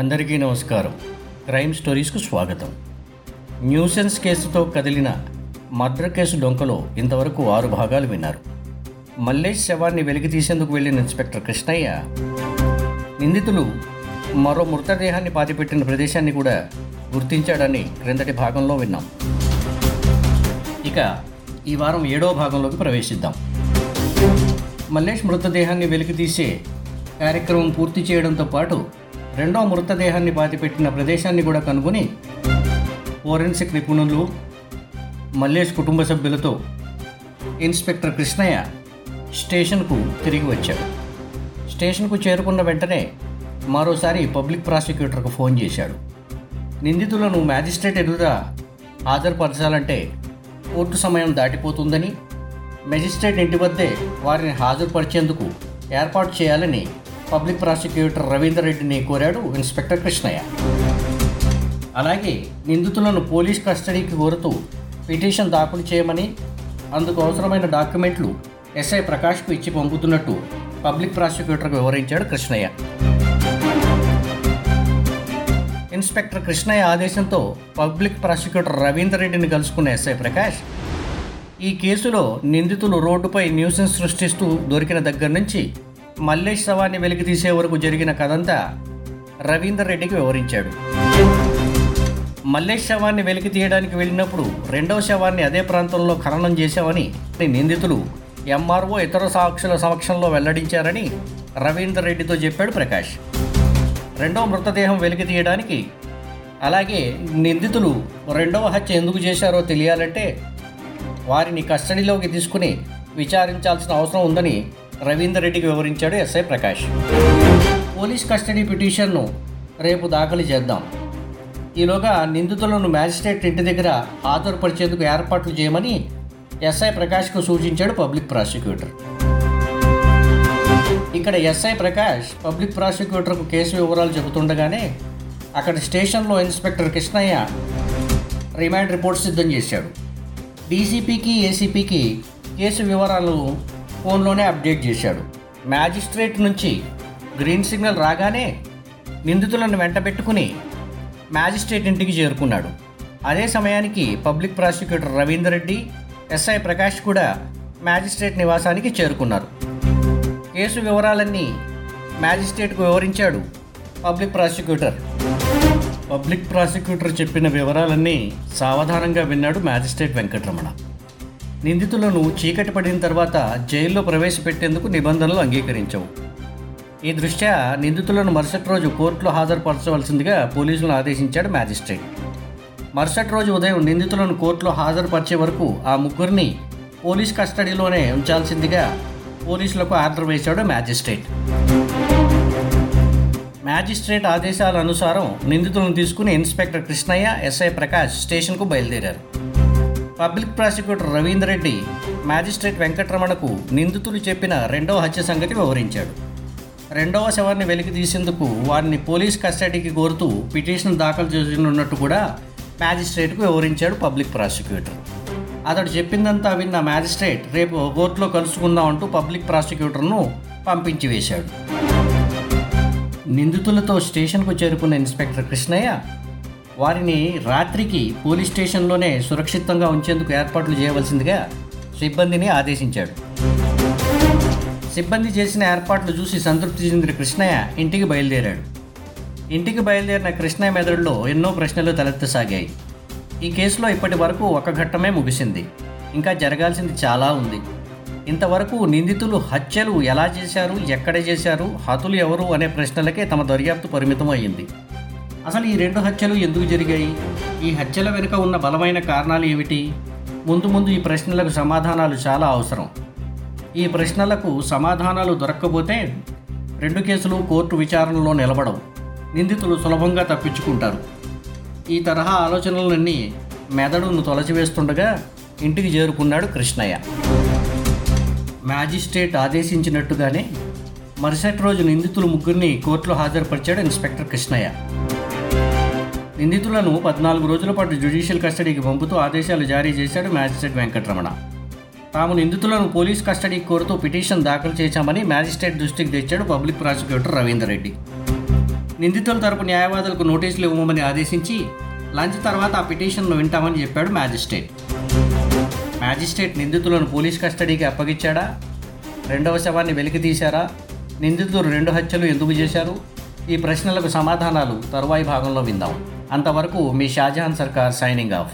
అందరికీ నమస్కారం. క్రైమ్ స్టోరీస్కు స్వాగతం. న్యూసెన్స్ కేసుతో కదిలిన మర్డర్ కేసు డొంకలో ఇంతవరకు ఆరు భాగాలు విన్నారు. మల్లేష్ శవాన్ని వెలికి తీసేందుకు వెళ్ళిన ఇన్స్పెక్టర్ కృష్ణయ్య నిందితులు మరో మృతదేహాన్ని పాతిపెట్టిన ప్రదేశాన్ని కూడా గుర్తించాడని క్రిందటి భాగంలో విన్నాం. ఇక ఈ వారం ఏడో భాగంలోకి ప్రవేశిద్దాం. మల్లేష్ మృతదేహాన్ని వెలికి తీసే కార్యక్రమం పూర్తి చేయడంతో పాటు రెండో మృతదేహాన్ని బాతిపెట్టిన ప్రదేశాన్ని కూడా కనుగొని ఫోరెన్సిక్ నిపుణులు మల్లేష్ కుటుంబ సభ్యులతో ఇన్స్పెక్టర్ కృష్ణయ్య స్టేషన్కు తిరిగి వచ్చాడు స్టేషన్కు చేరుకున్న వెంటనే మరోసారి పబ్లిక్ ప్రాసిక్యూటర్కు ఫోన్ చేశాడు. నిందితులను మ్యాజిస్ట్రేట్ ఎదుట హాజరుపరచాలంటే కోర్టు సమయం దాటిపోతుందని మెజిస్ట్రేట్ ఇంటి వద్దే వారిని హాజరుపరిచేందుకు ఏర్పాటు చేయాలని పబ్లిక్ ప్రాసిక్యూటర్ రవీందర్ రెడ్డిని కోరాడు ఇన్స్పెక్టర్ కృష్ణయ్య. అలాగే నిందితులను పోలీస్ కస్టడీకి కోరుతూ పిటిషన్ దాఖలు చేయమని అందుకు అవసరమైన డాక్యుమెంట్లు ఎస్ఐ ప్రకాష్కు ఇచ్చి పంపుతున్నట్టు పబ్లిక్ ప్రాసిక్యూటర్కు వివరించాడు కృష్ణయ్య. ఇన్స్పెక్టర్ కృష్ణయ్య ఆదేశంతో పబ్లిక్ ప్రాసిక్యూటర్ రవీందర్ రెడ్డిని కలుసుకున్న ఎస్ఐ ప్రకాష్ ఈ కేసులో నిందితులు రోడ్డుపై న్యూసెన్స్ సృష్టిస్తూ దొరికిన దగ్గర నుంచి మల్లేష్ శవాన్ని వెలికి తీసే వరకు జరిగిన కథంతా రవీందర్ రెడ్డికి వివరించాడు. మల్లేష్ శవాన్ని వెలికి తీయడానికి వెళ్ళినప్పుడు రెండవ శవాన్ని అదే ప్రాంతంలో ఖననం చేశామని నిందితులు ఎంఆర్ఓ ఇతర సాక్షుల సమక్షంలో వెల్లడించారని రవీందర్ రెడ్డితో చెప్పాడు ప్రకాష్. రెండవ మృతదేహం వెలికి తీయడానికి అలాగే నిందితులు రెండవ హత్య ఎందుకు చేశారో తెలియాలంటే వారిని కస్టడీలోకి తీసుకుని విచారించాల్సిన అవసరం ఉందని రవీందర్ రెడ్డికి వివరించాడు ఎస్ఐ ప్రకాష్. పోలీస్ కస్టడీ పిటిషన్ను రేపు దాఖలు చేద్దాం. ఈలోగా నిందితులను మ్యాజిస్ట్రేట్ ఇంటి దగ్గర హాజరుపరిచేందుకు ఏర్పాట్లు చేయమని ఎస్ఐ ప్రకాష్కు సూచించాడు పబ్లిక్ ప్రాసిక్యూటర్. ఇక్కడ ఎస్ఐ ప్రకాష్ పబ్లిక్ ప్రాసిక్యూటర్కు కేసు వివరాలు చెబుతుండగానే అక్కడ స్టేషన్లో ఇన్స్పెక్టర్ కృష్ణయ్య రిమాండ్ రిపోర్ట్ సిద్ధం చేశాడు. డీసీపీకి ఏసీపీకి కేసు వివరాలు ఫోన్లోనే అప్డేట్ చేశాడు. మ్యాజిస్ట్రేట్ నుంచి గ్రీన్ సిగ్నల్ రాగానే నిందితులను వెంటబెట్టుకుని మ్యాజిస్ట్రేట్ ఇంటికి చేరుకున్నాడు. అదే సమయానికి public prosecutor Ravinder Reddy SI Prakash కూడా మ్యాజిస్ట్రేట్ నివాసానికి చేరుకున్నారు. కేసు వివరాలన్నీ మ్యాజిస్ట్రేట్కు వివరించాడు పబ్లిక్ ప్రాసిక్యూటర్. పబ్లిక్ ప్రాసిక్యూటర్ చెప్పిన వివరాలన్నీ సావధానంగా విన్నాడు మ్యాజిస్ట్రేట్ వెంకటరమణ. నిందితులను చీకటి పడిన తర్వాత జైల్లో ప్రవేశపెట్టేందుకు నిబంధనలు అంగీకరించవు. ఈ దృష్ట్యా నిందితులను మరుసటి రోజు కోర్టులో హాజరుపరచవలసిందిగా పోలీసులను ఆదేశించాడు మ్యాజిస్ట్రేట్. మరుసటి రోజు ఉదయం నిందితులను కోర్టులో హాజరుపరిచే వరకు ఆ ముగ్గురిని పోలీస్ కస్టడీలోనే ఉంచాల్సిందిగా పోలీసులకు ఆర్డర్ వేశాడు మ్యాజిస్ట్రేట్. మ్యాజిస్ట్రేట్ ఆదేశాల అనుసారం నిందితులను తీసుకుని ఇన్స్పెక్టర్ కృష్ణయ్య ఎస్ఐ ప్రకాష్ స్టేషన్కు బయలుదేరారు. Public prosecutor Ravinder Reddy magistrate వెంకటరమణకు నిందితులు చెప్పిన రెండవ హత్య సంగతి వివరించాడు. రెండవ శవాన్ని వెలికి తీసేందుకు వారిని పోలీస్ కస్టడీకి కోరుతూ పిటిషన్ దాఖలు చేసినట్టు కూడా మ్యాజిస్ట్రేట్కు వివరించాడు పబ్లిక్ ప్రాసిక్యూటర్. అతడు చెప్పిందంతా విన్న మ్యాజిస్ట్రేట్ రేపు కోర్టులో కలుసుకుందాం అంటూ పబ్లిక్ ప్రాసిక్యూటర్ను పంపించి వేశాడు. నిందితులతో స్టేషన్కు చేరుకున్న ఇన్స్పెక్టర్ కృష్ణయ్య వారిని రాత్రికి పోలీస్ స్టేషన్లోనే సురక్షితంగా ఉంచేందుకు ఏర్పాట్లు చేయవలసిందిగా సిబ్బందిని ఆదేశించాడు. సిబ్బంది చేసిన ఏర్పాట్లు చూసి సంతృప్తి చెందిన కృష్ణయ్య ఇంటికి బయలుదేరాడు. ఇంటికి బయలుదేరిన కృష్ణయ్య మెదడులో ఎన్నో ప్రశ్నలు తలెత్తసాగాయి. ఈ కేసులో ఇప్పటి వరకు ఒక ఘట్టమే ముగిసింది. ఇంకా జరగాల్సింది చాలా ఉంది. ఇంతవరకు నిందితులు హత్యలు ఎలా చేశారు ఎక్కడ చేశారు హతులు ఎవరు అనే ప్రశ్నలకే తమ దర్యాప్తు పరిమితం అయ్యింది అసలు ఈ రెండు హత్యలు ఎందుకు జరిగాయి? ఈ హత్యల వెనుక ఉన్న బలమైన కారణాలు ఏమిటి? ముందు ముందు ఈ ప్రశ్నలకు సమాధానాలు చాలా అవసరం. ఈ ప్రశ్నలకు సమాధానాలు దొరక్కపోతే రెండు కేసులు కోర్టు విచారణలో నిలబడవు. నిందితులు సులభంగా తప్పించుకుంటారు. ఈ తరహా ఆలోచనలన్నీ మెదడును తొలచివేస్తుండగా ఇంటికి చేరుకున్నాడు కృష్ణయ్య. మ్యాజిస్ట్రేట్ ఆదేశించినట్టుగానే మరుసటి రోజు నిందితులు ముగ్గురిని కోర్టులో హాజరుపరిచాడు ఇన్స్పెక్టర్ కృష్ణయ్య. నిందితులను పద్నాలుగు రోజుల పాటు జ్యుడిషియల్ కస్టడీకి పంపుతూ ఆదేశాలు జారీ చేశాడు మ్యాజిస్ట్రేట్ వెంకటరమణ. తాము నిందితులను పోలీస్ కస్టడీకి కోరుతూ పిటిషన్ దాఖలు చేశామని మ్యాజిస్ట్రేట్ దృష్టికి తెచ్చాడు పబ్లిక్ ప్రాసిక్యూటర్ రవీందర్ రెడ్డి. నిందితుల తరపు న్యాయవాదులకు నోటీసులు ఇవ్వమని ఆదేశించి లంచ్ తర్వాత ఆ పిటిషన్ను వింటామని చెప్పాడు మ్యాజిస్ట్రేట్. మ్యాజిస్ట్రేట్ నిందితులను పోలీస్ కస్టడీకి అప్పగించాడా? రెండవ శవాన్ని వెలికి తీశారా? నిందితులు రెండు హత్యలు ఎందుకు చేశారు? ఈ ప్రశ్నలకు సమాధానాలు తరువాయి భాగంలో విందాం. అంతవరకు మీ షాజహాన్ సర్కార్ సైనింగ్ ఆఫ్